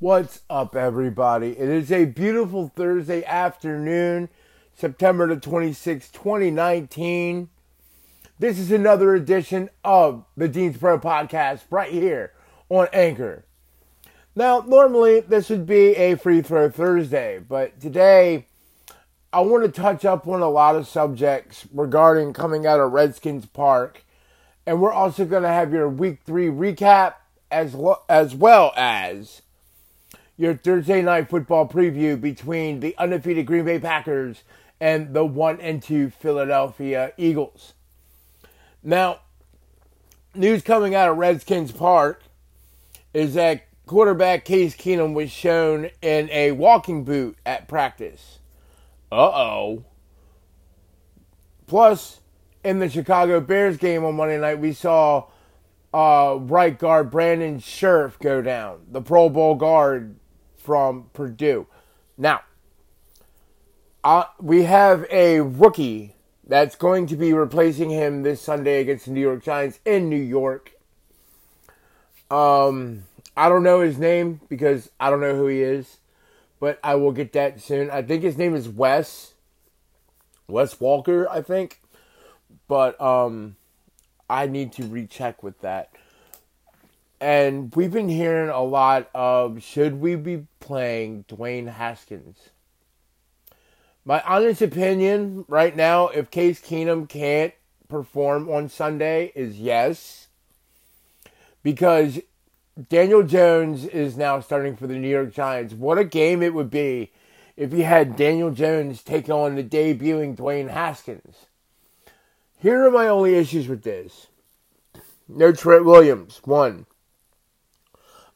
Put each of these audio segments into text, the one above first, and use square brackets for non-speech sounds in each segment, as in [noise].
What's up, everybody? It is a beautiful Thursday afternoon, September the 26th, 2019. This is another edition of the Dean's Pro Podcast right here on Anchor. Now, normally this would be a free throw Thursday, but today I want to touch up on a lot of subjects regarding coming out of Redskins Park, and we're also going to have your week three recap as, lo- as well as your Thursday night football preview between the undefeated Green Bay Packers and the 1 and 2 Philadelphia Eagles. Now, news coming out of Redskins Park is that quarterback Case Keenum was shown in a walking boot at practice. Uh oh. Plus, in the Chicago Bears game on Monday night, we saw uh, right guard Brandon Scherff go down, the Pro Bowl guard from Purdue. Now, uh, we have a rookie that's going to be replacing him this Sunday against the New York Giants in New York. Um, I don't know his name because I don't know who he is, but I will get that soon. I think his name is Wes. Wes Walker, I think. But um I need to recheck with that. And we've been hearing a lot of should we be playing Dwayne Haskins? My honest opinion right now, if Case Keenum can't perform on Sunday, is yes. Because Daniel Jones is now starting for the New York Giants. What a game it would be if you had Daniel Jones take on the debuting Dwayne Haskins. Here are my only issues with this. No Trent Williams, one.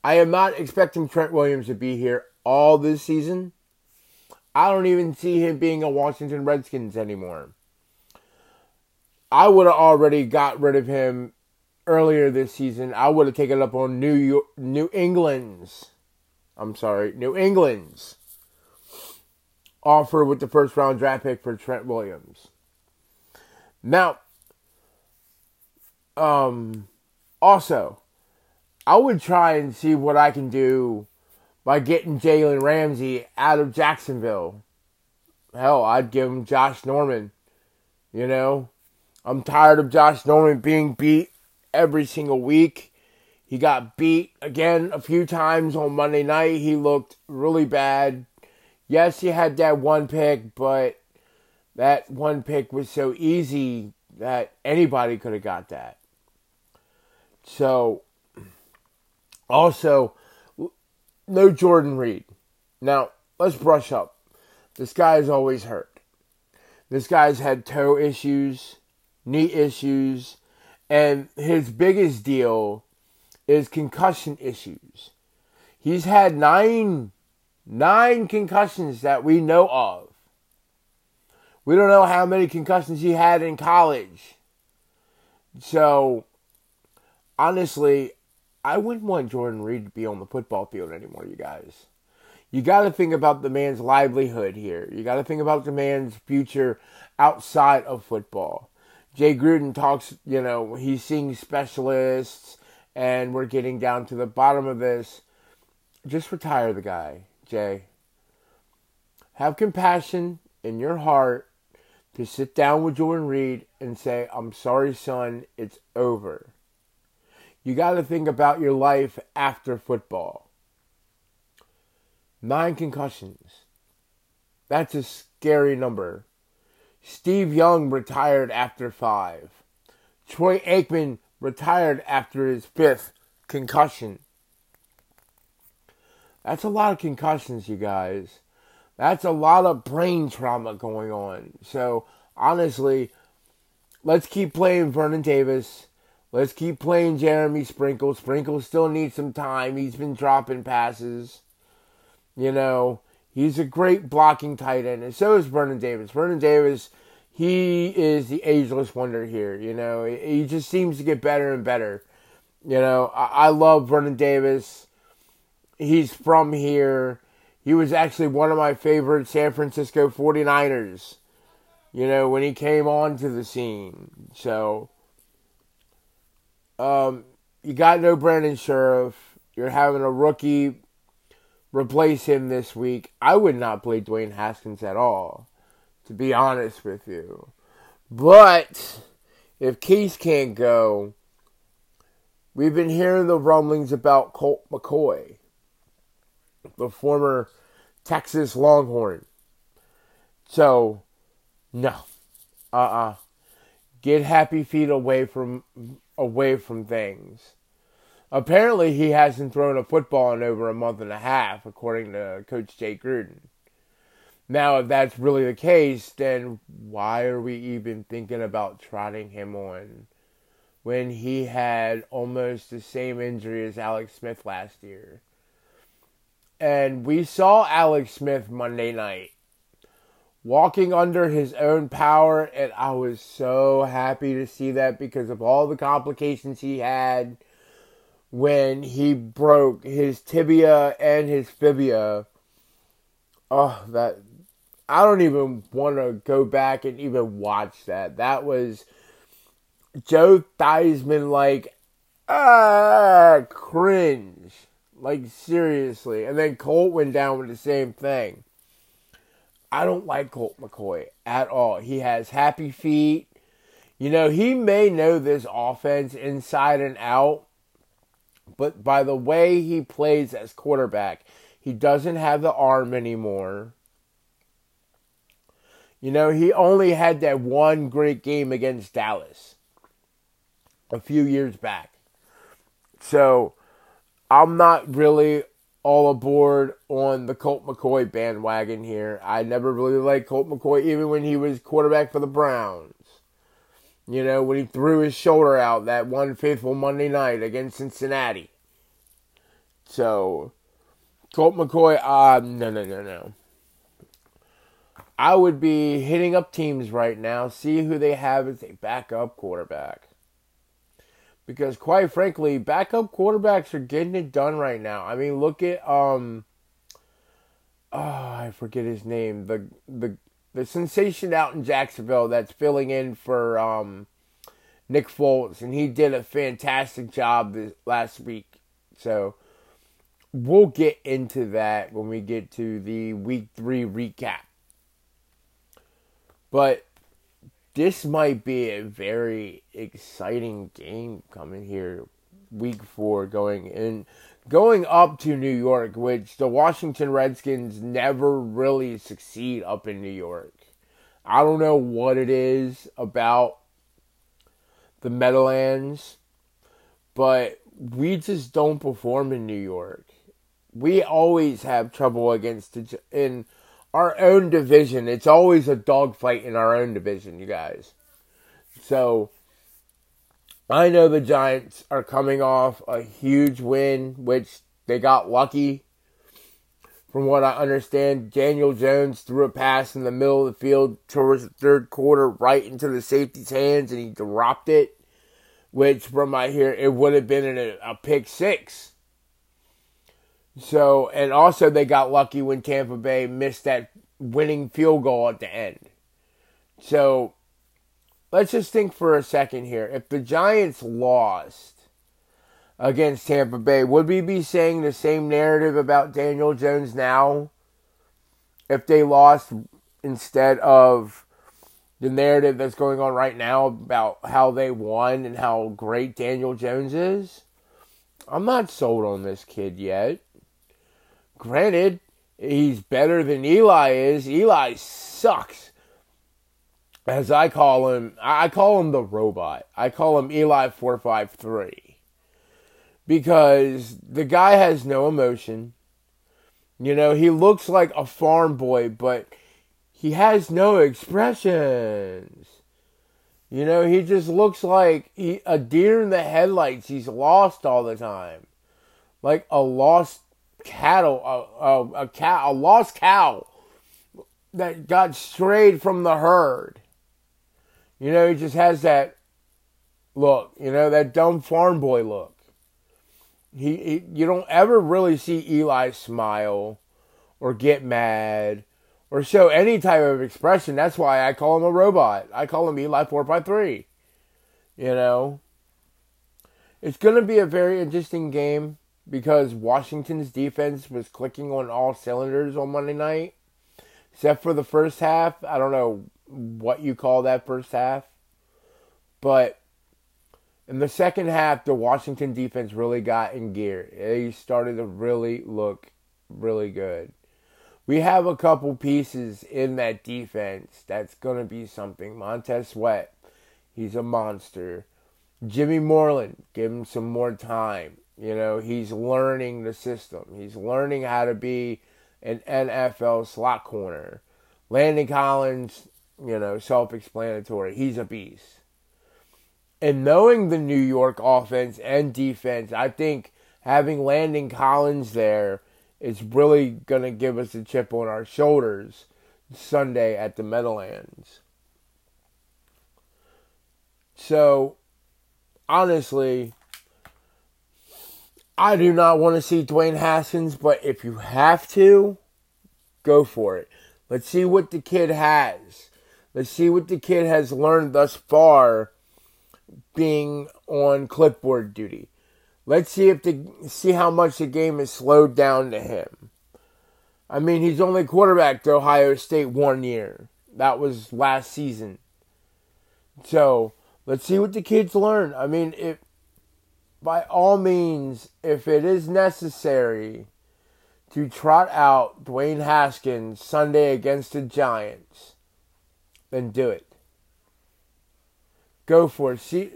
I am not expecting Trent Williams to be here all this season. I don't even see him being a Washington Redskins anymore. I would have already got rid of him earlier this season. I would have taken up on New York, New England's. I'm sorry, New England's offer with the first round draft pick for Trent Williams. Now, um, also, I would try and see what I can do by getting Jalen Ramsey out of Jacksonville. Hell, I'd give him Josh Norman. You know, I'm tired of Josh Norman being beat every single week. He got beat again a few times on Monday night. He looked really bad. Yes, he had that one pick, but that one pick was so easy that anybody could have got that. So, also, no Jordan Reed. Now, let's brush up. This guy is always hurt. This guy's had toe issues, knee issues, and his biggest deal is concussion issues. He's had nine nine concussions that we know of. We don't know how many concussions he had in college. So honestly, I wouldn't want Jordan Reed to be on the football field anymore, you guys. You got to think about the man's livelihood here. You got to think about the man's future outside of football. Jay Gruden talks, you know, he's seeing specialists and we're getting down to the bottom of this. Just retire the guy, Jay. Have compassion in your heart to sit down with Jordan Reed and say, I'm sorry, son, it's over. You got to think about your life after football. Nine concussions. That's a scary number. Steve Young retired after five. Troy Aikman retired after his fifth concussion. That's a lot of concussions, you guys. That's a lot of brain trauma going on. So, honestly, let's keep playing Vernon Davis. Let's keep playing Jeremy Sprinkle. Sprinkle still needs some time. He's been dropping passes. You know, He's a great blocking tight end, and so is Vernon Davis. Vernon Davis, he is the ageless wonder here. You know, he just seems to get better and better. You know, I, love Vernon Davis. He's from here. He was actually one of my favorite San Francisco 49ers, you know, when he came onto the scene. So, um, you got no Brandon Scherff. You're having a rookie replace him this week, I would not play Dwayne Haskins at all, to be honest with you. But if Case can't go, we've been hearing the rumblings about Colt McCoy, the former Texas Longhorn. So, no. Uh uh-uh. uh Get happy feet away from away from things. Apparently, he hasn't thrown a football in over a month and a half, according to Coach Jay Gruden. Now, if that's really the case, then why are we even thinking about trotting him on when he had almost the same injury as Alex Smith last year? And we saw Alex Smith Monday night walking under his own power, and I was so happy to see that because of all the complications he had when he broke his tibia and his fibia. Oh, that I don't even want to go back and even watch that. That was Joe Theismann like ah cringe. Like seriously. And then Colt went down with the same thing. I don't like Colt McCoy at all. He has happy feet. You know, he may know this offense inside and out, but by the way he plays as quarterback, he doesn't have the arm anymore. You know, he only had that one great game against Dallas a few years back. So, I'm not really all aboard on the Colt McCoy bandwagon here. I never really liked Colt McCoy, even when he was quarterback for the Browns. You know, when he threw his shoulder out that one faithful Monday night against Cincinnati. So, Colt McCoy, uh, no, no, no, no. I would be hitting up teams right now, see who they have as a backup quarterback. Because quite frankly, backup quarterbacks are getting it done right now. I mean, look at um oh, I forget his name. The the the sensation out in Jacksonville that's filling in for um Nick Foles and he did a fantastic job this last week. So we'll get into that when we get to the week 3 recap. But this might be a very exciting game coming here week four going in going up to New York, which the Washington Redskins never really succeed up in New York. I don't know what it is about the Meadowlands, but we just don't perform in New York. We always have trouble against the, in our own division. It's always a dogfight in our own division, you guys. So I know the Giants are coming off a huge win, which they got lucky. From what I understand, Daniel Jones threw a pass in the middle of the field towards the third quarter, right into the safety's hands, and he dropped it. Which, from my hear, it would have been a, a pick six. So, and also they got lucky when Tampa Bay missed that winning field goal at the end. So, let's just think for a second here. If the Giants lost against Tampa Bay, would we be saying the same narrative about Daniel Jones now? If they lost instead of the narrative that's going on right now about how they won and how great Daniel Jones is? I'm not sold on this kid yet. Granted, he's better than Eli is. Eli sucks. As I call him, I call him the robot. I call him Eli 453. Because the guy has no emotion. You know, he looks like a farm boy, but he has no expressions. You know, he just looks like he, a deer in the headlights. He's lost all the time. Like a lost cattle, a, a, a cow, a lost cow that got strayed from the herd. You know, he just has that look, you know, that dumb farm boy look. He, he, you don't ever really see Eli smile or get mad or show any type of expression. That's why I call him a robot. I call him Eli 4 by 3 You know, it's going to be a very interesting game. Because Washington's defense was clicking on all cylinders on Monday night, except for the first half. I don't know what you call that first half, but in the second half, the Washington defense really got in gear. They started to really look really good. We have a couple pieces in that defense that's going to be something. Montez Sweat, he's a monster. Jimmy Moreland, give him some more time. You know, he's learning the system. He's learning how to be an NFL slot corner. Landon Collins, you know, self explanatory. He's a beast. And knowing the New York offense and defense, I think having Landon Collins there is really going to give us a chip on our shoulders Sunday at the Meadowlands. So, honestly, I do not want to see Dwayne Haskins, but if you have to, go for it. Let's see what the kid has. Let's see what the kid has learned thus far being on clipboard duty. Let's see if the see how much the game is slowed down to him. I mean, he's only quarterback to Ohio State one year. That was last season. So let's see what the kids learn. I mean, if by all means, if it is necessary to trot out Dwayne Haskins Sunday against the Giants, then do it. Go for it. See,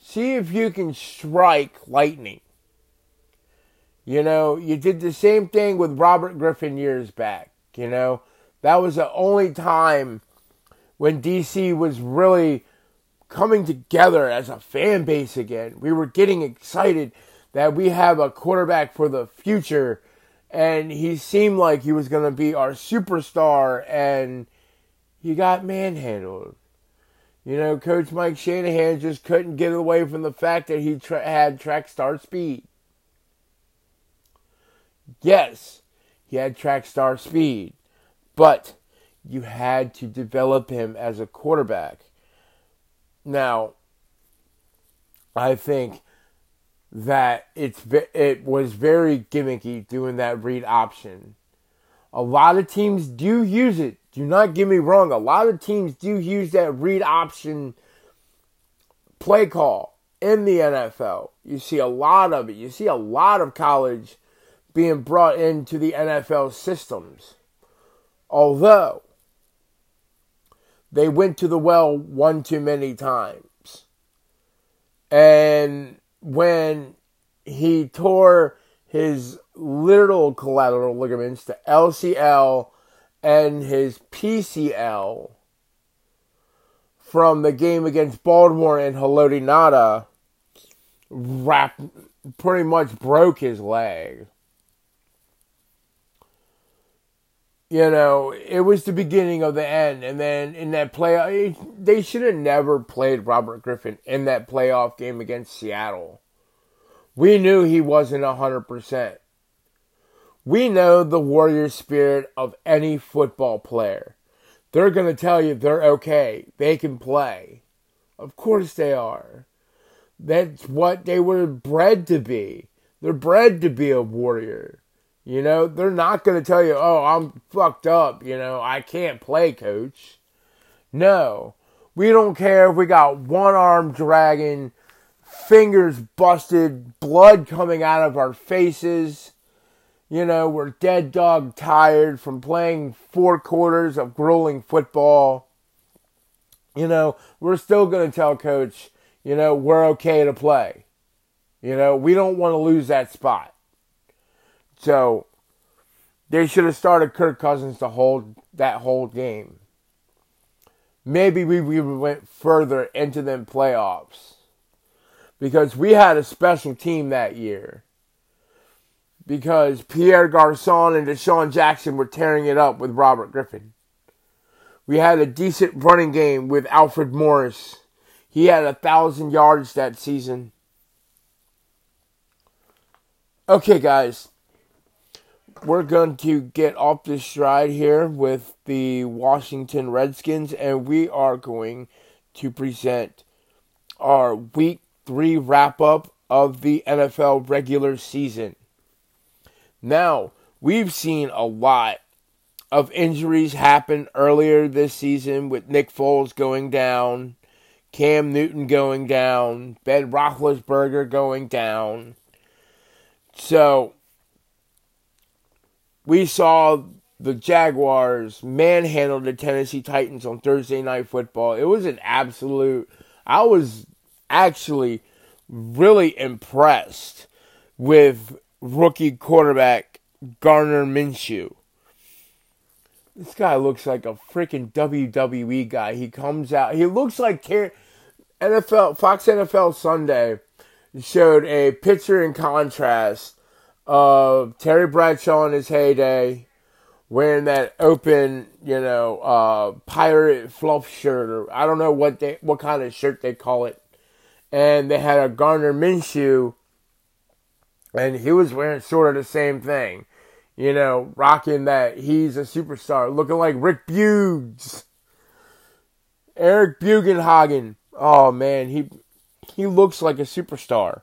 see if you can strike lightning. You know, you did the same thing with Robert Griffin years back. You know, that was the only time when DC was really coming together as a fan base again. We were getting excited that we have a quarterback for the future, and he seemed like he was going to be our superstar, and he got manhandled. You know, Coach Mike Shanahan just couldn't get away from the fact that he tra- had track star speed. Yes, he had track star speed, but you had to develop him as a quarterback. Now, I think that it's it was very gimmicky doing that read option. A lot of teams do use it. Do not get me wrong. A lot of teams do use that read option play call in the NFL. You see a lot of it. You see a lot of college being brought into the NFL systems. Although they went to the well one too many times. And when he tore his lateral collateral ligaments, the LCL and his PCL from the game against Baltimore and Haloti Ngata, wrapped, pretty much broke his leg. You know, it was the beginning of the end. And then in that play, they should have never played Robert Griffin in that playoff game against Seattle. We knew he wasn't 100%. We know the warrior spirit of any football player. They're going to tell you they're okay. They can play. Of course they are. That's what they were bred to be. They're bred to be a warrior. You know, they're not going to tell you, oh, I'm fucked up. You know, I can't play, coach. No. We don't care if we got one arm dragging, fingers busted, blood coming out of our faces. You know, we're dead dog tired from playing four quarters of grueling football. You know, we're still going to tell coach, you know, we're okay to play. You know, we don't want to lose that spot. So they should have started Kirk Cousins to hold that whole game. Maybe we, we went further into them playoffs. Because we had a special team that year. Because Pierre Garcon and DeSean Jackson were tearing it up with Robert Griffin. We had a decent running game with Alfred Morris. He had a thousand yards that season. Okay, guys we're going to get off this stride here with the Washington Redskins, and we are going to present our week three wrap up of the NFL regular season. Now, we've seen a lot of injuries happen earlier this season with Nick Foles going down, Cam Newton going down, Ben Roethlisberger going down. So, we saw the Jaguars manhandle the Tennessee Titans on Thursday Night Football. It was an absolute. I was actually really impressed with rookie quarterback Gardner Minshew. This guy looks like a freaking WWE guy. He comes out. He looks like NFL Fox NFL Sunday showed a picture in contrast of Terry Bradshaw in his heyday wearing that open, you know, uh, pirate fluff shirt or I don't know what they what kind of shirt they call it. And they had a Gardner Minshew and he was wearing sort of the same thing. You know, rocking that he's a superstar, looking like Rick Bugs. Eric Bugenhagen. Oh man, he he looks like a superstar.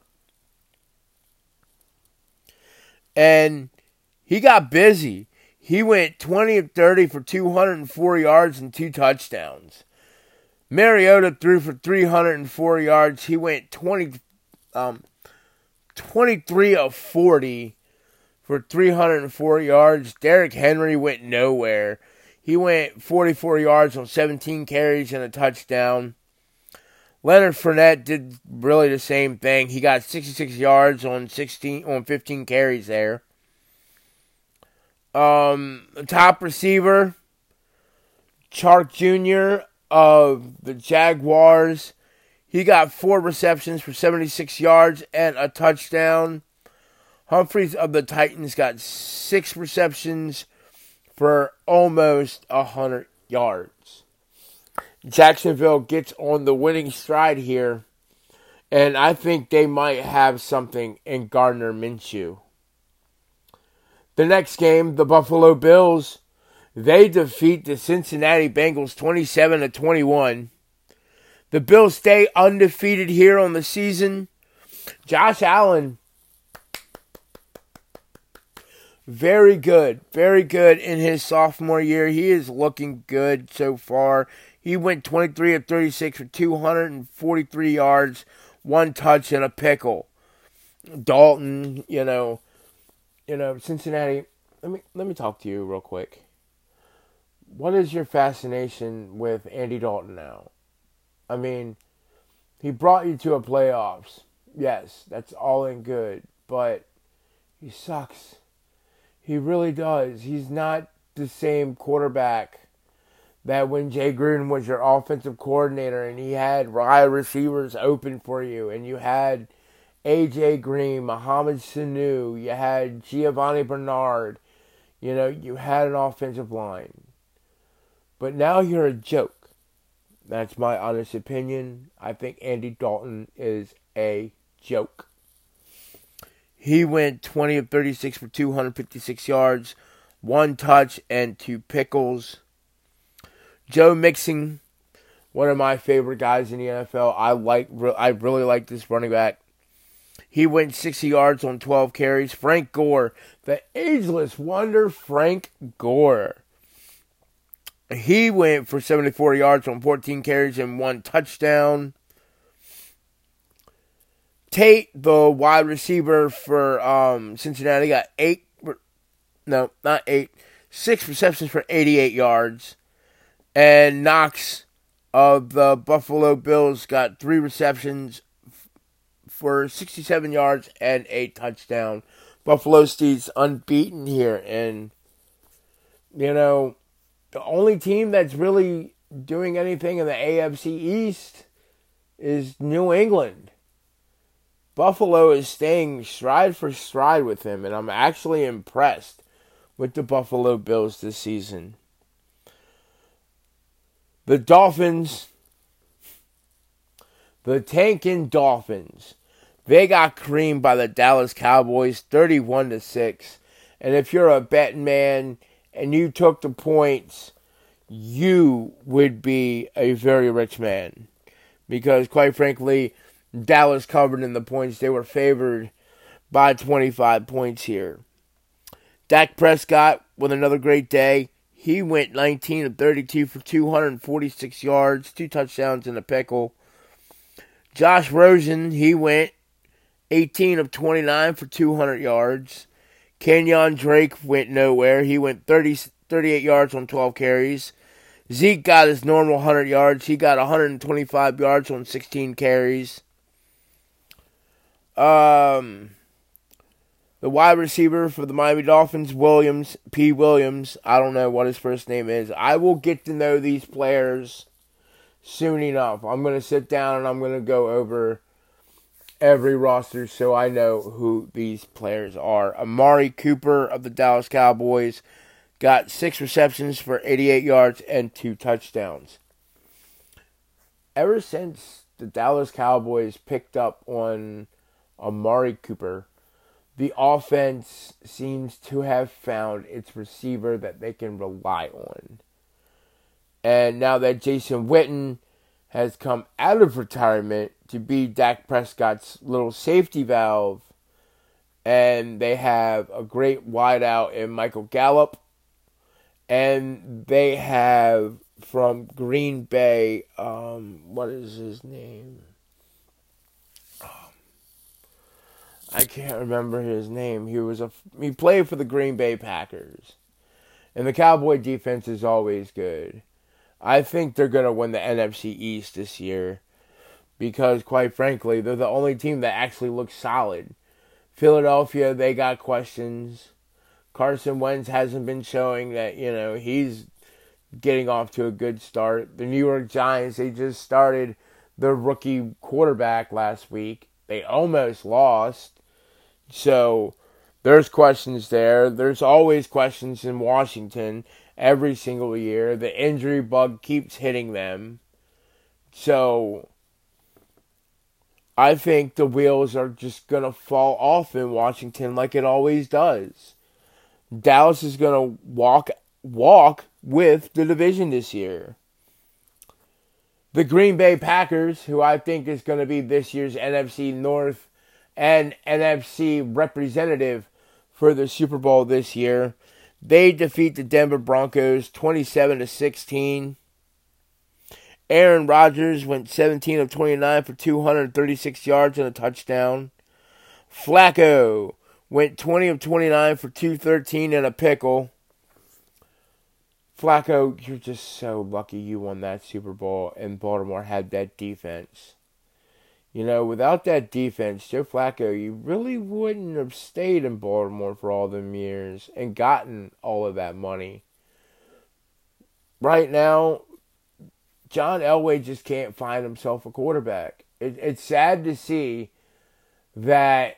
And he got busy. He went 20 of 30 for 204 yards and two touchdowns. Mariota threw for 304 yards. He went 20, um, 23 of 40 for 304 yards. Derrick Henry went nowhere. He went 44 yards on 17 carries and a touchdown. Leonard Fournette did really the same thing. He got 66 yards on 16 on 15 carries there. Um, top receiver, Chark Jr. of the Jaguars. He got four receptions for 76 yards and a touchdown. Humphries of the Titans got six receptions for almost 100 yards. Jacksonville gets on the winning stride here, and I think they might have something in Gardner Minshew. The next game, the Buffalo Bills, they defeat the Cincinnati Bengals 27 to 21. The Bills stay undefeated here on the season. Josh Allen very good, very good in his sophomore year. He is looking good so far. He went 23 of 36 for 243 yards, one touch and a pickle. Dalton, you know, you know, Cincinnati. Let me let me talk to you real quick. What is your fascination with Andy Dalton now? I mean, he brought you to a playoffs. Yes, that's all in good, but he sucks. He really does. He's not the same quarterback that when Jay Gruden was your offensive coordinator and he had wide receivers open for you and you had AJ Green, Mohamed Sanu, you had Giovani Bernard, you know, you had an offensive line. But now you're a joke. That's my honest opinion. I think Andy Dalton is a joke. He went 20 of 36 for 256 yards, one touch, and two pickles. Joe Mixon, one of my favorite guys in the NFL. I like, I really like this running back. He went 60 yards on 12 carries. Frank Gore, the ageless wonder, Frank Gore. He went for 74 yards on 14 carries and one touchdown. Tate, the wide receiver for um, Cincinnati, got eight. No, not eight. Six receptions for 88 yards. And Knox of the Buffalo Bills got three receptions for 67 yards and a touchdown. Buffalo Steve's unbeaten here, and you know the only team that's really doing anything in the AFC East is New England. Buffalo is staying stride for stride with him, and I'm actually impressed with the Buffalo Bills this season. The Dolphins, the tanking Dolphins they got creamed by the Dallas Cowboys 31 to 6. And if you're a betting man and you took the points, you would be a very rich man. Because quite frankly, Dallas covered in the points. They were favored by 25 points here. Dak Prescott with another great day. He went 19 of 32 for 246 yards, two touchdowns and a pickle. Josh Rosen, he went 18 of 29 for 200 yards. Kenyan Drake went nowhere. He went 30, 38 yards on 12 carries. Zeke got his normal 100 yards. He got 125 yards on 16 carries. Um, the wide receiver for the Miami Dolphins, Williams, P. Williams. I don't know what his first name is. I will get to know these players soon enough. I'm going to sit down and I'm going to go over every roster so I know who these players are. Amari Cooper of the Dallas Cowboys got six receptions for 88 yards and two touchdowns. Ever since the Dallas Cowboys picked up on Amari Cooper, the offense seems to have found its receiver that they can rely on. And now that Jason Witten has come out of retirement to be Dak Prescott's little safety valve, and they have a great wideout in Michael Gallup, and they have from Green Bay, um, what is his name? I can't remember his name. He was a he played for the Green Bay Packers. And the Cowboy defense is always good. I think they're to win the NFC East this year because quite frankly, they're the only team that actually looks solid. Philadelphia, they got questions. Carson Wentz hasn't been showing that, you know, he's getting off to a good start. The New York Giants, they just started their rookie quarterback last week. They almost lost. So there's questions there. There's always questions in Washington every single year. The injury bug keeps hitting them. So I think the wheels are just going to fall off in Washington like it always does. Dallas is going to walk walk with the division this year. The Green Bay Packers, who I think is going to be this year's NFC North and NFC representative for the Super Bowl this year. They defeat the Denver Broncos 27 to 16. Aaron Rodgers went 17 of 29 for 236 yards and a touchdown. Flacco went 20 of 29 for 213 and a pickle. Flacco, you're just so lucky you won that Super Bowl and Baltimore had that defense. You know, without that defense, Joe Flacco, you really wouldn't have stayed in Baltimore for all them years and gotten all of that money. Right now, John Elway just can't find himself a quarterback. It, it's sad to see that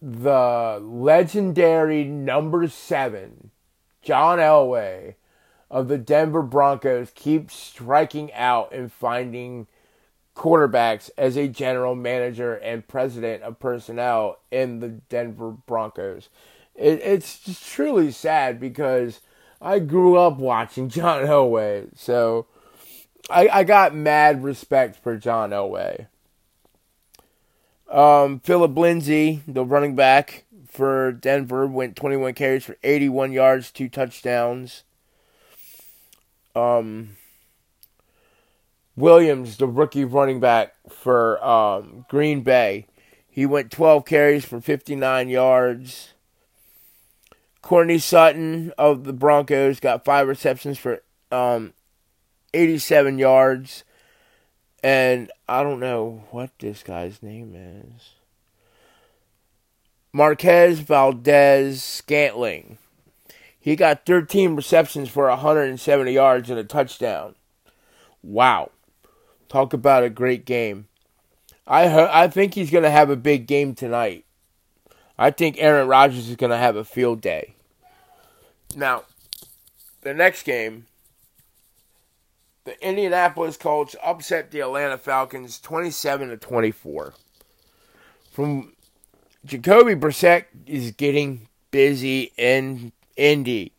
the legendary number seven, John Elway of the Denver Broncos, keeps striking out and finding quarterbacks as a general manager and president of personnel in the Denver Broncos. It, it's truly sad because I grew up watching [laughs] John Elway, so I, I got mad respect for John Elway. Um, Phillip Lindsay, the running back for Denver, went 21 carries for 81 yards, two touchdowns. Um, Williams, the rookie running back for um, Green Bay, he went 12 carries for 59 yards. Courtney Sutton of the Broncos got five receptions for um, 87 yards. And I don't know what this guy's name is. Marquez Valdes Scantling. He got 13 receptions for 170 yards and a touchdown. Wow. Talk about a great game. I I think he's going to have a big game tonight. I think Aaron Rodgers is going to have a field day. Now, the next game, the Indianapolis Colts upset the Atlanta Falcons 27 to 24. From Jacoby Brissett is getting busy in Indy.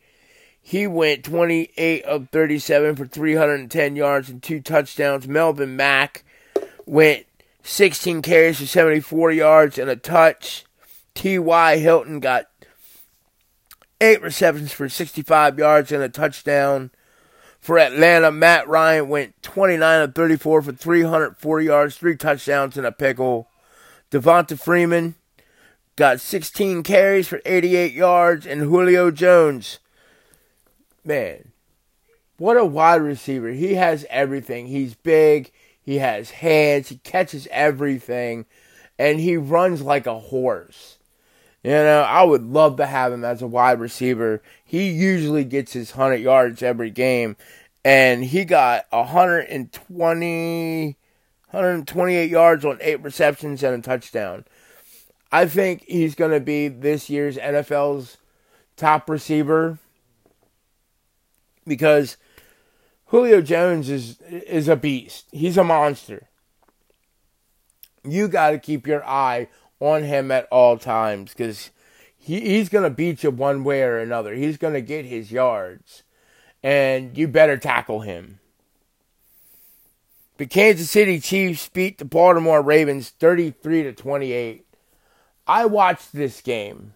He went 28 of 37 for 310 yards and two touchdowns. Melvin Mack went 16 carries for 74 yards and a touch. T.Y. Hilton got eight receptions for 65 yards and a touchdown. For Atlanta, Matt Ryan went 29 of 34 for 340 yards, three touchdowns, and a pickle. Devonta Freeman got 16 carries for 88 yards, and Julio Jones, man, what a wide receiver. He has everything. He's big, he has hands, he catches everything, and he runs like a horse. You know, I would love to have him as a wide receiver. He usually gets his 100 yards every game, and he got 120, 128 yards on eight receptions and a touchdown. I think he's going to be this year's NFL's top receiver because Julio Jones is is a beast. He's a monster. You got to keep your eye on him at all times because he, he's going to beat you one way or another. He's going to get his yards, and you better tackle him. The Kansas City Chiefs beat the Baltimore Ravens 33 to 28. I watched this game,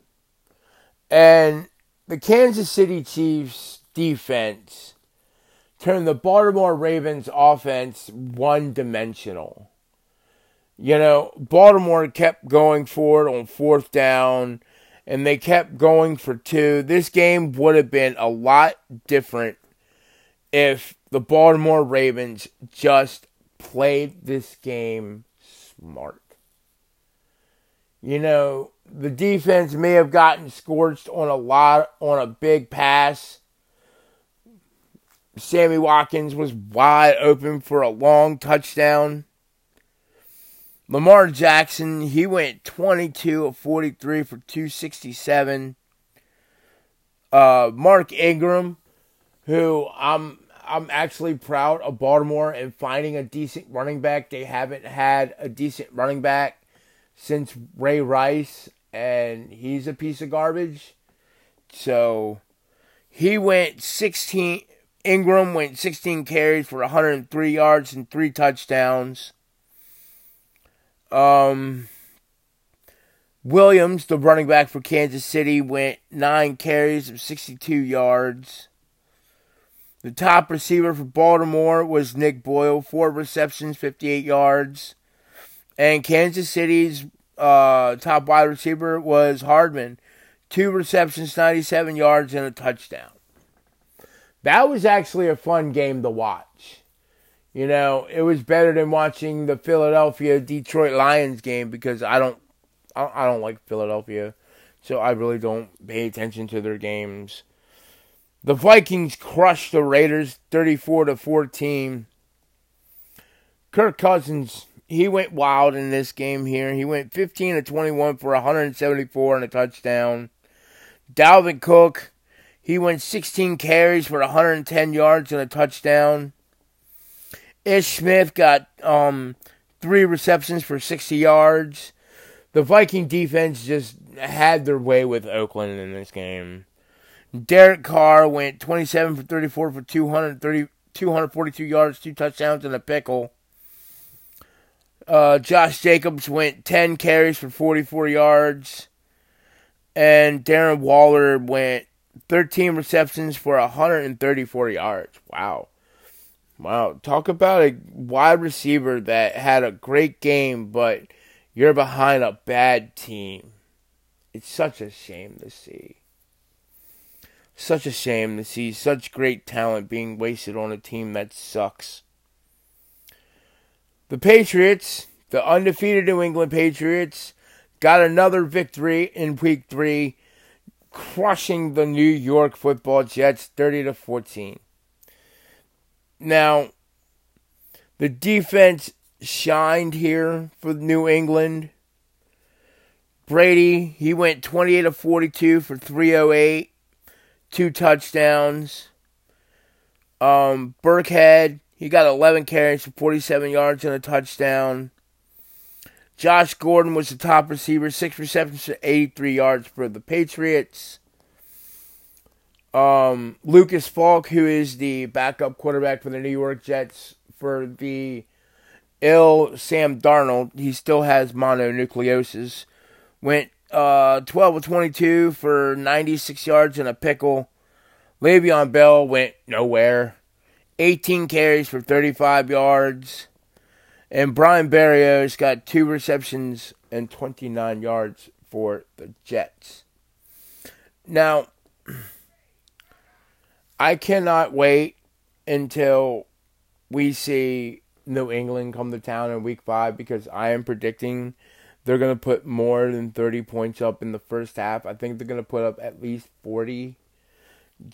and the Kansas City Chiefs defense turned the Baltimore Ravens offense one dimensional. You know, Baltimore kept going for it on fourth down, and they kept going for two. This game would have been a lot different if the Baltimore Ravens just played this game smart. You know, the defense may have gotten scorched on a lot on a big pass. Sammy Watkins was wide open for a long touchdown. Lamar Jackson, he went 22 of 43 for 267. Uh, Mark Ingram, who I'm I'm actually proud of Baltimore and finding a decent running back. They haven't had a decent running back since Ray Rice, and he's a piece of garbage. So he went 16. Ingram went 16 carries for 103 yards and three touchdowns. Um, Williams, the running back for Kansas City, went nine carries of 62 yards. The top receiver for Baltimore was Nick Boyle, four receptions, 58 yards. And Kansas City's uh, top wide receiver was Hardman, two receptions, 97 yards, and a touchdown. That was actually a fun game to watch. You know, it was better than watching the Philadelphia Detroit Lions game because I don't I don't like Philadelphia. So I really don't pay attention to their games. The Vikings crushed the Raiders 34 to 14. Kirk Cousins, he went wild in this game here. He went 15 to 21 for 174 and a touchdown. Dalvin Cook, he went 16 carries for 110 yards and a touchdown. Ish Smith got um, three receptions for 60 yards. The Viking defense just had their way with Oakland in this game. Derek Carr went 27 for 34 for 230, 242 yards, two touchdowns, and a pickle. Uh, Josh Jacobs went 10 carries for 44 yards. And Darren Waller went 13 receptions for 134 yards. Wow. Wow, talk about a wide receiver that had a great game, but you're behind a bad team. It's such a shame to see. Such a shame to see such great talent being wasted on a team that sucks. The Patriots, the undefeated New England Patriots, got another victory in week 3, crushing the New York Football Jets 30 to 14. Now, the defense shined here for New England. Brady, he went 28 of 42 for 308, two touchdowns. Um, Burkhead, he got 11 carries for 47 yards and a touchdown. Josh Gordon was the top receiver, six receptions for 83 yards for the Patriots. Um, Lucas Falk, who is the backup quarterback for the New York Jets for the ill Sam Darnold, he still has mononucleosis, went uh, 12 of 22 for 96 yards and a pickle. Le'Veon Bell went nowhere. 18 carries for 35 yards. And Brian Berrios got two receptions and 29 yards for the Jets. Now, I cannot wait until we see New England come to town in week five because I am predicting they're going to put more than 30 points up in the first half. I think they're going to put up at least 40.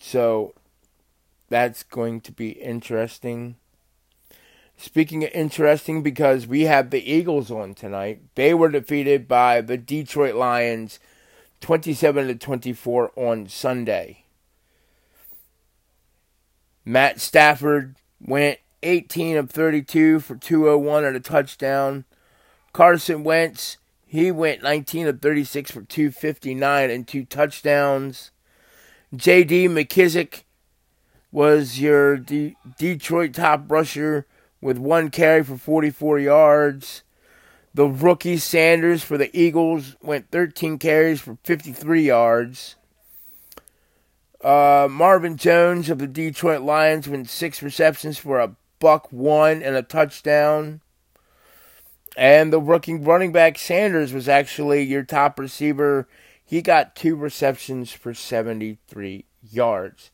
So that's going to be interesting. Speaking of interesting, because we have the Eagles on tonight, they were defeated by the Detroit Lions 27 to 24 on Sunday. Matt Stafford went 18 of 32 for 201 and a touchdown. Carson Wentz, he went 19 of 36 for 259 and two touchdowns. J.D. McKissic was your D- Detroit top rusher with one carry for 44 yards. The rookie Sanders for the Eagles went 13 carries for 53 yards. Uh, Marvin Jones of the Detroit Lions went six receptions for a buck one and a touchdown. And the rookie running back Sanders was actually your top receiver. He got two receptions for 73 yards.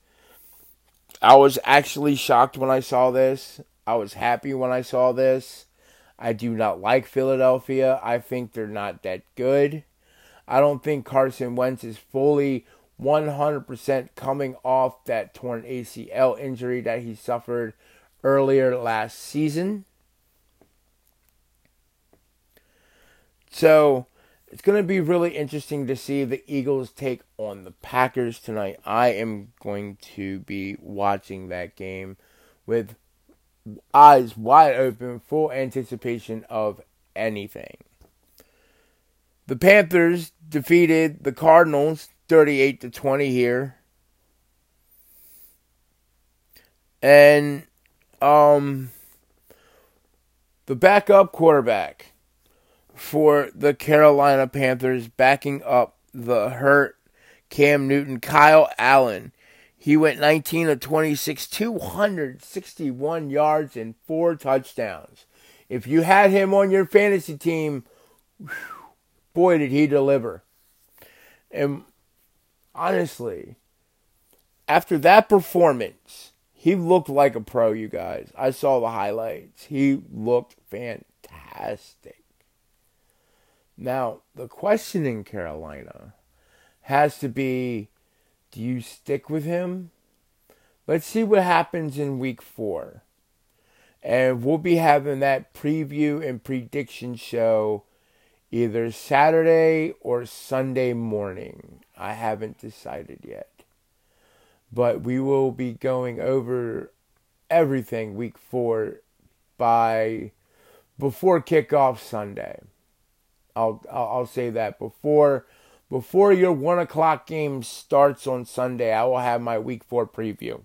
I was actually shocked when I saw this. I was happy when I saw this. I do not like Philadelphia. I think they're not that good. I don't think Carson Wentz is fully 100% coming off that torn ACL injury that he suffered earlier last season. So it's going to be really interesting to see the Eagles take on the Packers tonight. I am going to be watching that game with eyes wide open, full anticipation of anything. The Panthers defeated the Cardinals 38 to 20 here. And um the backup quarterback for the Carolina Panthers backing up the hurt Cam Newton, Kyle Allen. He went 19 of 26, 261 yards and four touchdowns. If you had him on your fantasy team, boy, did he deliver. And honestly, after that performance, he looked like a pro, you guys. I saw the highlights. He looked fantastic. Now, the question in Carolina has to be do you stick with him? Let's see what happens in week four. And we'll be having that preview and prediction show either Saturday or Sunday morning. I haven't decided yet. But we will be going over everything week four by before kickoff Sunday. I'll I'll say that before before your one o'clock game starts on Sunday. I will have my week four preview.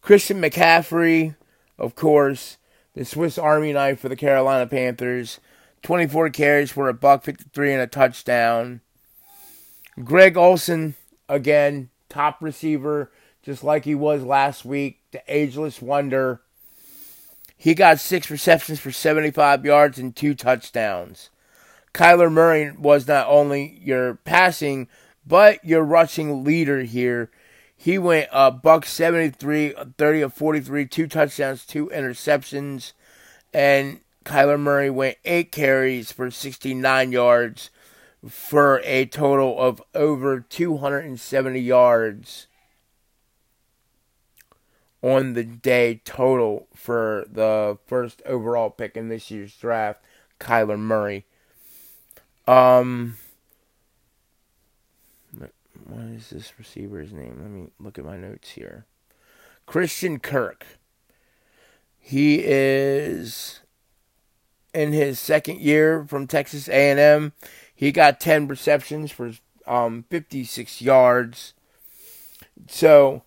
Christian McCaffrey, of course, the Swiss Army knife for the Carolina Panthers. 24 carries for a buck 53 and a touchdown. Greg Olsen, again, top receiver, just like he was last week, the ageless wonder. He got six receptions for 75 yards and two touchdowns. Kyler Murray was not only your passing, but your rushing leader here. He went a uh, buck 73, 30 of 43, two touchdowns, two interceptions. And Kyler Murray went eight carries for 69 yards for a total of over 270 yards on the day total for the first overall pick in this year's draft, Kyler Murray. Um, what is this receiver's name? Let me look at my notes here. Christian Kirk. He is in his second year from Texas A&M. He got 10 receptions for um, 56 yards. So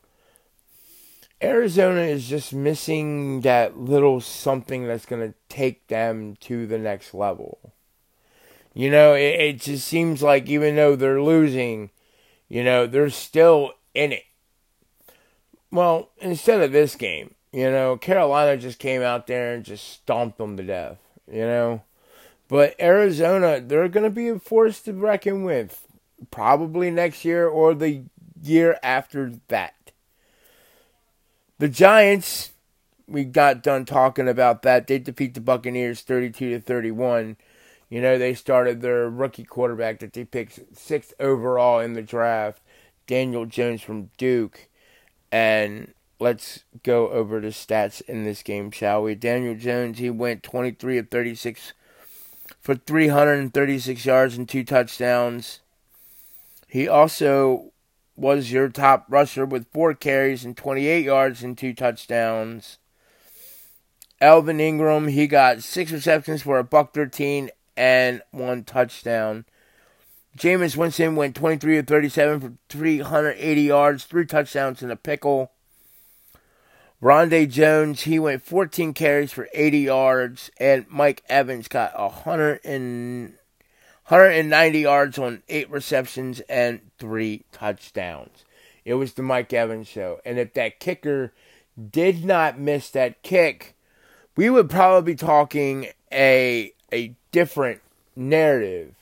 Arizona is just missing that little something that's going to take them to the next level. You know, it, it just seems like even though they're losing, you know, they're still in it. Well, instead of this game, you know, Carolina just came out there and just stomped them to death, you know. But Arizona, they're going to be a force to reckon with probably next year or the year after that. The Giants, we got done talking about that. They defeat the Buccaneers 32 to 31. You know, they started their rookie quarterback that they picked sixth overall in the draft, Daniel Jones from Duke. And let's go over the stats in this game, shall we? Daniel Jones, he went 23 of 36 for 336 yards and two touchdowns. He also was your top rusher with four carries and 28 yards and two touchdowns. Evan Engram, he got six receptions for a buck 13 and one touchdown. Jameis Winston went 23 of 37 for 380 yards, three touchdowns and a pickle. Ronald Jones, he went 14 carries for 80 yards, and Mike Evans got 100 and 190 yards on eight receptions and three touchdowns. It was the Mike Evans show. And if that kicker did not miss that kick, we would probably be talking a a different narrative.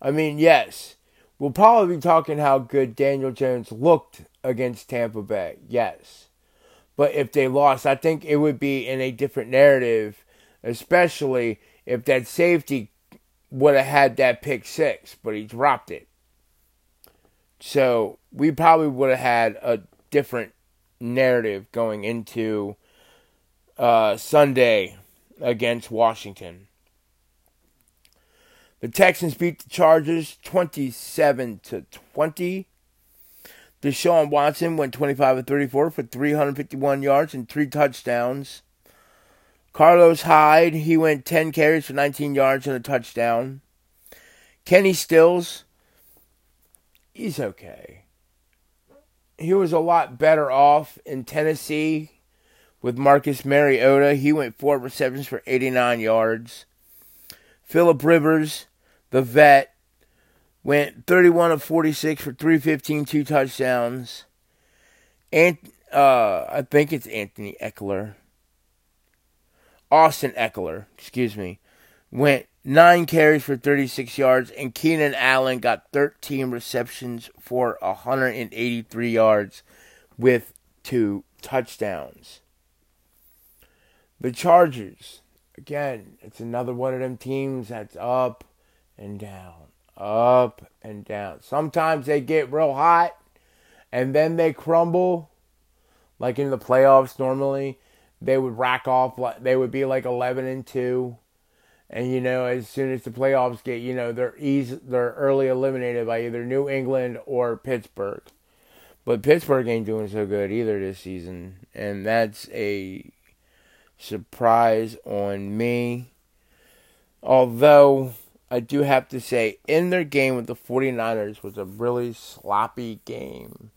I mean, yes, we'll probably be talking how good Daniel Jones looked against Tampa Bay. Yes. But if they lost, I think it would be in a different narrative, especially if that safety would have had that pick six, but he dropped it. So we probably would have had a different narrative going into uh, Sunday against Washington. The Texans beat the Chargers 27 to 20. Deshaun Watson went 25 of 34 for 351 yards and three touchdowns. Carlos Hyde, he went 10 carries for 19 yards and a touchdown. Kenny Stills, he's okay. He was a lot better off in Tennessee with Marcus Mariota. He went four receptions for 89 yards. Philip Rivers, the vet, went 31 of 46 for 315, two touchdowns. And uh, I think it's Anthony Ekeler. Austin Ekeler, excuse me, went nine carries for 36 yards, and Keenan Allen got 13 receptions for 183 yards with two touchdowns. The Chargers, again, it's another one of them teams that's up and down up and down. Sometimes they get real hot and then they crumble. Like in the playoffs, normally they would rack off. They would be like eleven and two, and you know as soon as the playoffs get, you know they're easy, they're early eliminated by either New England or Pittsburgh. But Pittsburgh ain't doing so good either this season, and that's a surprise on me. Although I do have to say, in their game with the 49ers was a really sloppy game.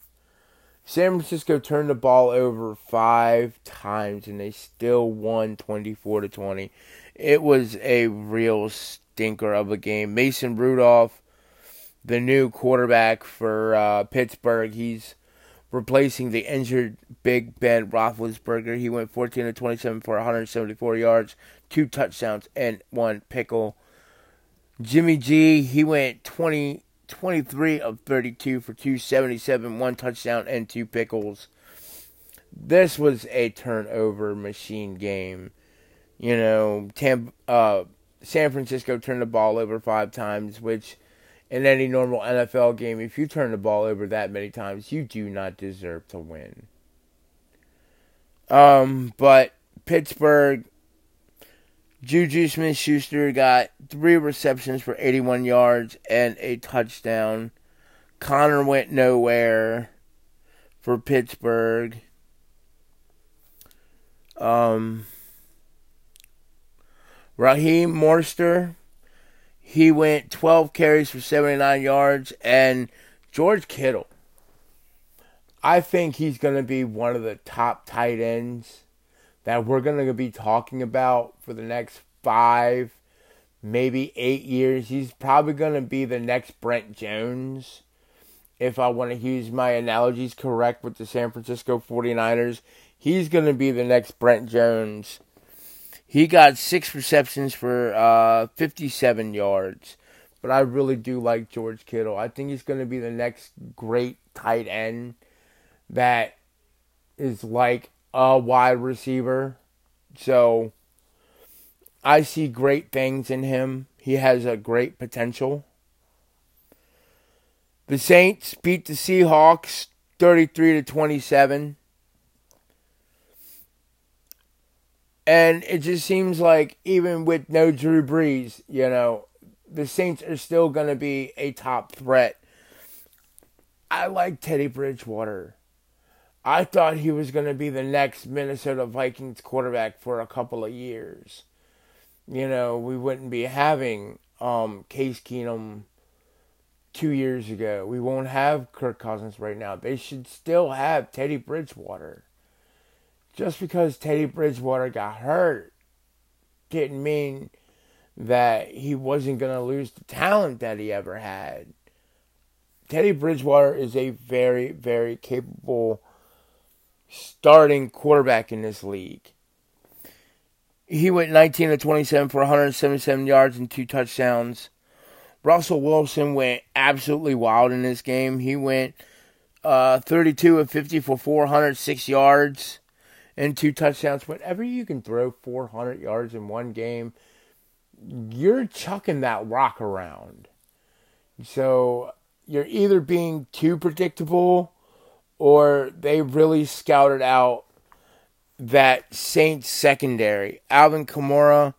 San Francisco turned the ball over five times and they still won 24 to 20. It was a real stinker of a game. Mason Rudolph, the new quarterback for uh, Pittsburgh, he's replacing the injured Big Ben Roethlisberger. He went 14 to 27 for 174 yards, two touchdowns, and one pickle. Jimmy G, he went 20, 23 of 32 for 277, one touchdown, and two pickles. This was a turnover machine game. You know, Tam, uh, San Francisco turned the ball over five times, which in any normal NFL game, if you turn the ball over that many times, you do not deserve to win. Um, but Pittsburgh Juju Smith Schuster got three receptions for 81 yards and a touchdown. Conner went nowhere for Pittsburgh. Um, Raheem Mostert, he went 12 carries for 79 yards. And George Kittle, I think he's going to be one of the top tight ends that we're going to be talking about for the next five, maybe eight years. He's probably going to be the next Brent Jones. If I want to use my analogies correct with the San Francisco 49ers, he's going to be the next Brent Jones. He got six receptions for uh, 57 yards. But I really do like George Kittle. I think he's going to be the next great tight end that is like a wide receiver. So I see great things in him. He has a great potential. The Saints beat the Seahawks 33 to 27. And it just seems like even with no Drew Brees, you know, the Saints are still going to be a top threat. I like Teddy Bridgewater. I thought he was going to be the next Minnesota Vikings quarterback for a couple of years. You know, we wouldn't be having um, Case Keenum two years ago. We won't have Kirk Cousins right now. They should still have Teddy Bridgewater. Just because Teddy Bridgewater got hurt didn't mean that he wasn't going to lose the talent that he ever had. Teddy Bridgewater is a very, very capable starting quarterback in this league. He went 19 to 27 for 177 yards and two touchdowns. Russell Wilson went absolutely wild in this game. He went uh, 32 of 50 for 406 yards and two touchdowns. Whenever you can throw 400 yards in one game, you're chucking that rock around. So you're either being too predictable or they really scouted out that Saints secondary. Alvin Kamara,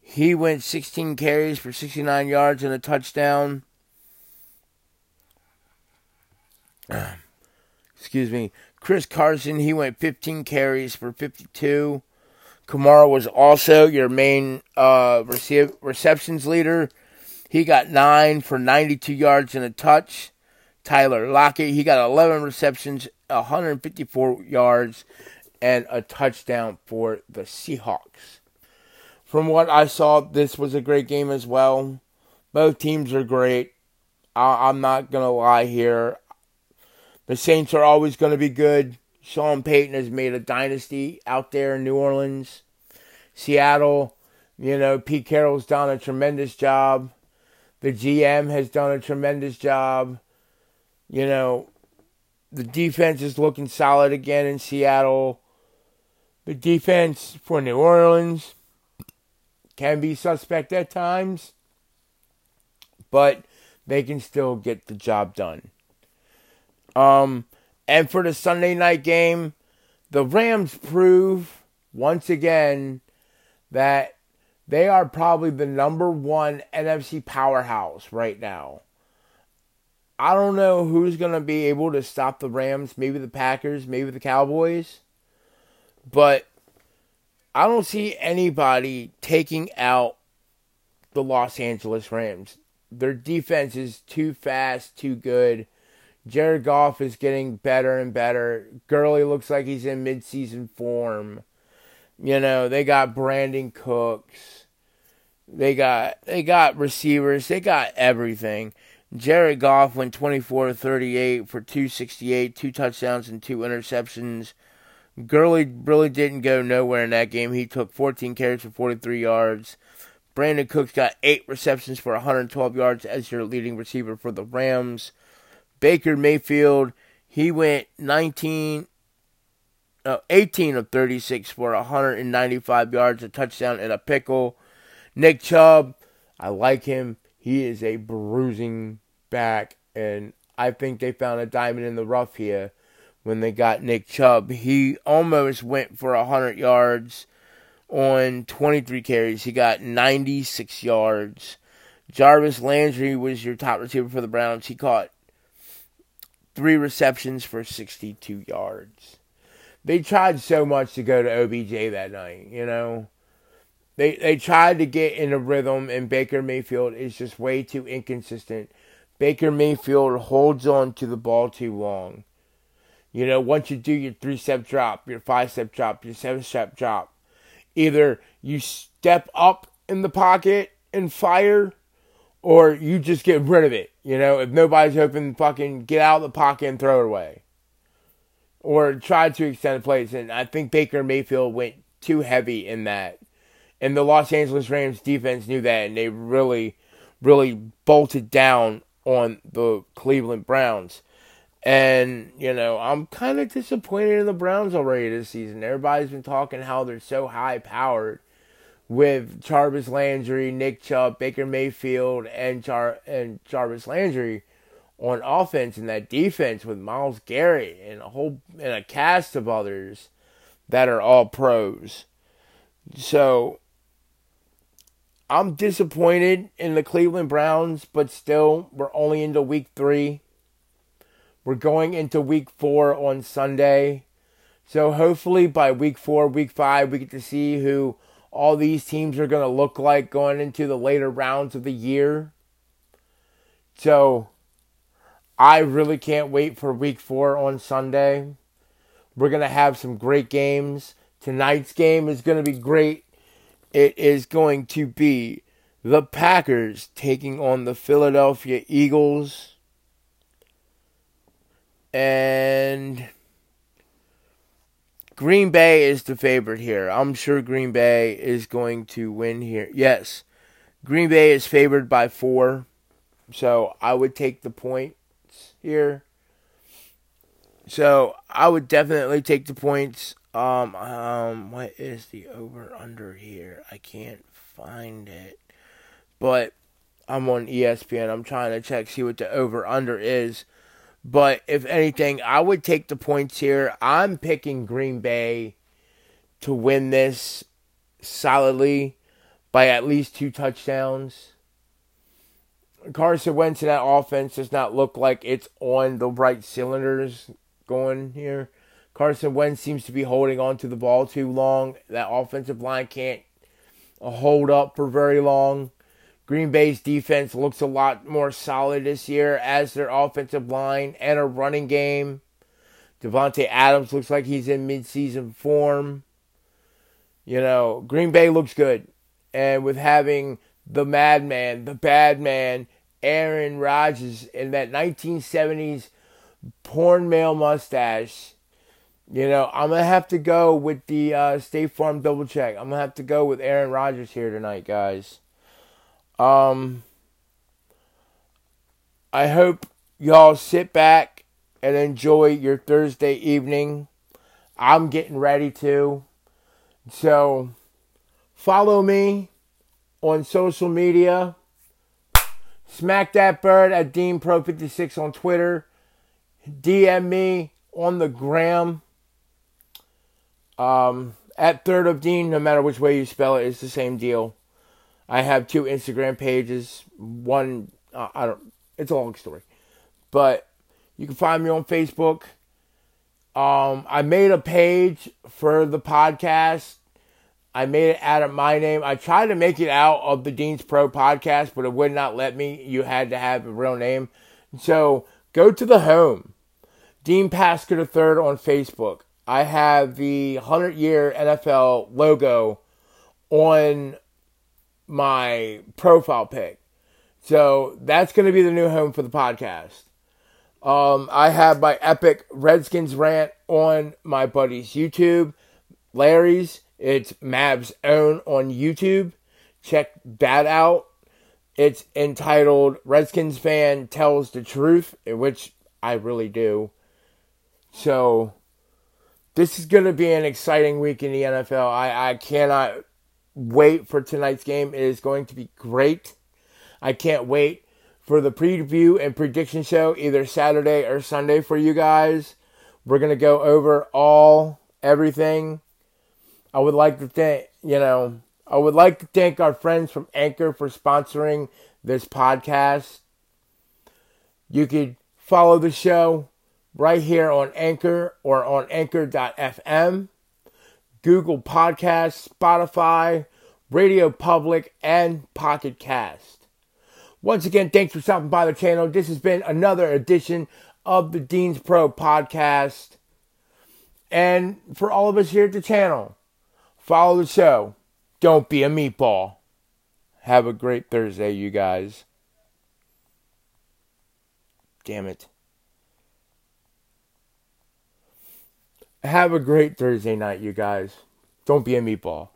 he went 16 carries for 69 yards and a touchdown. [clears throat] Excuse me. Chris Carson, he went 15 carries for 52. Kamara was also your main uh, receptions leader. He got nine for 92 yards and a touch. Tyler Lockett. He got 11 receptions, 154 yards, and a touchdown for the Seahawks. From what I saw, this was a great game as well. Both teams are great. I- am not going to lie here. The Saints are always going to be good. Sean Payton has made a dynasty out there in New Orleans. Seattle, you know, Pete Carroll's done a tremendous job. The GM has done a tremendous job. You know, the defense is looking solid again in Seattle. The defense for New Orleans can be suspect at times, but they can still get the job done. Um, and for the Sunday night game, the Rams prove once again that they are probably the number one NFC powerhouse right now. I don't know who's going to be able to stop the Rams. Maybe the Packers, maybe the Cowboys. But I don't see anybody taking out the Los Angeles Rams. Their defense is too fast, too good. Jared Goff is getting better and better. Gurley looks like he's in midseason form. You know, they got Brandin Cooks. They got they got receivers. They got everything. Jared Goff went 24 38 for 268, two touchdowns and two interceptions. Gurley really didn't go nowhere in that game. He took 14 carries for 43 yards. Brandin Cooks got eight receptions for 112 yards as your leading receiver for the Rams. Baker Mayfield, he went 19, uh, 18 of 36 for 195 yards, a touchdown, and a pickle. Nick Chubb, I like him. He is a bruising back, and I think they found a diamond in the rough here when they got Nick Chubb. He almost went for 100 yards on 23 carries. He got 96 yards. Jarvis Landry was your top receiver for the Browns. He caught three receptions for 62 yards. They tried so much to go to OBJ that night, you know. They they tried to get in a rhythm, and Baker Mayfield is just way too inconsistent Baker Mayfield holds on to the ball too long. You know, once you do your three step drop, your five step drop, your seven step drop, either you step up in the pocket and fire, or you just get rid of it. You know, if nobody's open, fucking get out of the pocket and throw it away. Or try to extend the plays. And I think Baker Mayfield went too heavy in that. And the Los Angeles Rams defense knew that, and they really, really bolted down on the Cleveland Browns. And, you know, I'm kind of disappointed in the Browns already this season. Everybody's been talking how they're so high powered with Jarvis Landry, Nick Chubb, Baker Mayfield, and Char- and Jarvis Landry on offense and that defense with Myles Garrett and a whole and a cast of others that are all pros. So I'm disappointed in the Cleveland Browns, but still we're only into week 3. We're going into week 4 on Sunday. So hopefully by week 4, week 5 we get to see who all these teams are going to look like going into the later rounds of the year. So I really can't wait for week four on Sunday. We're going to have some great games. Tonight's game is going to be great. It is going to be the Packers taking on the Philadelphia Eagles. And Green Bay is the favorite here. I'm sure Green Bay is going to win here. Yes, Green Bay is favored by four. So I would take the points here. So I would definitely take the points. Um, um, what is the over under here? I can't find it, but I'm on ESPN. I'm trying to check see what the over under is. But if anything, I would take the points here. I'm picking Green Bay to win this solidly by at least two touchdowns. Carson Wentz in that offense does not look like it's on the right cylinders going here. Carson Wentz seems to be holding on to the ball too long. That offensive line can't hold up for very long. Green Bay's defense looks a lot more solid this year as their offensive line and a running game. Davante Adams looks like he's in midseason form. You know, Green Bay looks good. And with having the madman, the bad man, Aaron Rodgers in that 1970s porn male mustache, you know, I'm to have to go with the uh, State Farm double check. I'm to have to go with Aaron Rodgers here tonight, guys. Um, I hope y'all sit back and enjoy your Thursday evening. I'm getting ready to. So, follow me on social media. Smack that bird at Dean Pro 56 on Twitter. DM me on the gram. Um, at Third of Dean, no matter which way you spell it, it's the same deal. I have two Instagram pages. One, uh, I don't. It's a long story, but you can find me on Facebook. Um, I made a page for the podcast. I made it out of my name. I tried to make it out of the Dean's Pro podcast, but it would not let me. You had to have a real name. So go to the home, Dean Pasker III on Facebook. I have the 100 year NFL logo on my profile pic. So that's going to be the new home for the podcast. Um, I have my epic Redskins rant on my buddy's YouTube, Larry's. It's Mav's own on YouTube. Check that out. It's entitled Redskins Fan Tells the Truth, which I really do. So, this is going to be an exciting week in the NFL. I, I cannot wait for tonight's game. It is going to be great. I can't wait for the preview and prediction show either Saturday or Sunday for you guys. We're going to go over all everything. I would like to thank, you know, I would like to thank our friends from Anchor for sponsoring this podcast. You could follow the show right here on Anchor or on anchor.fm. Google Podcasts, Spotify, Radio Public, and Pocket Cast. Once again, thanks for stopping by the channel. This has been another edition of the Dean's Pro podcast. And for all of us here at the channel, follow the show. Don't be a meatball. Have a great Thursday, you guys. Damn it. Have a great Thursday night, you guys. Don't be a meatball.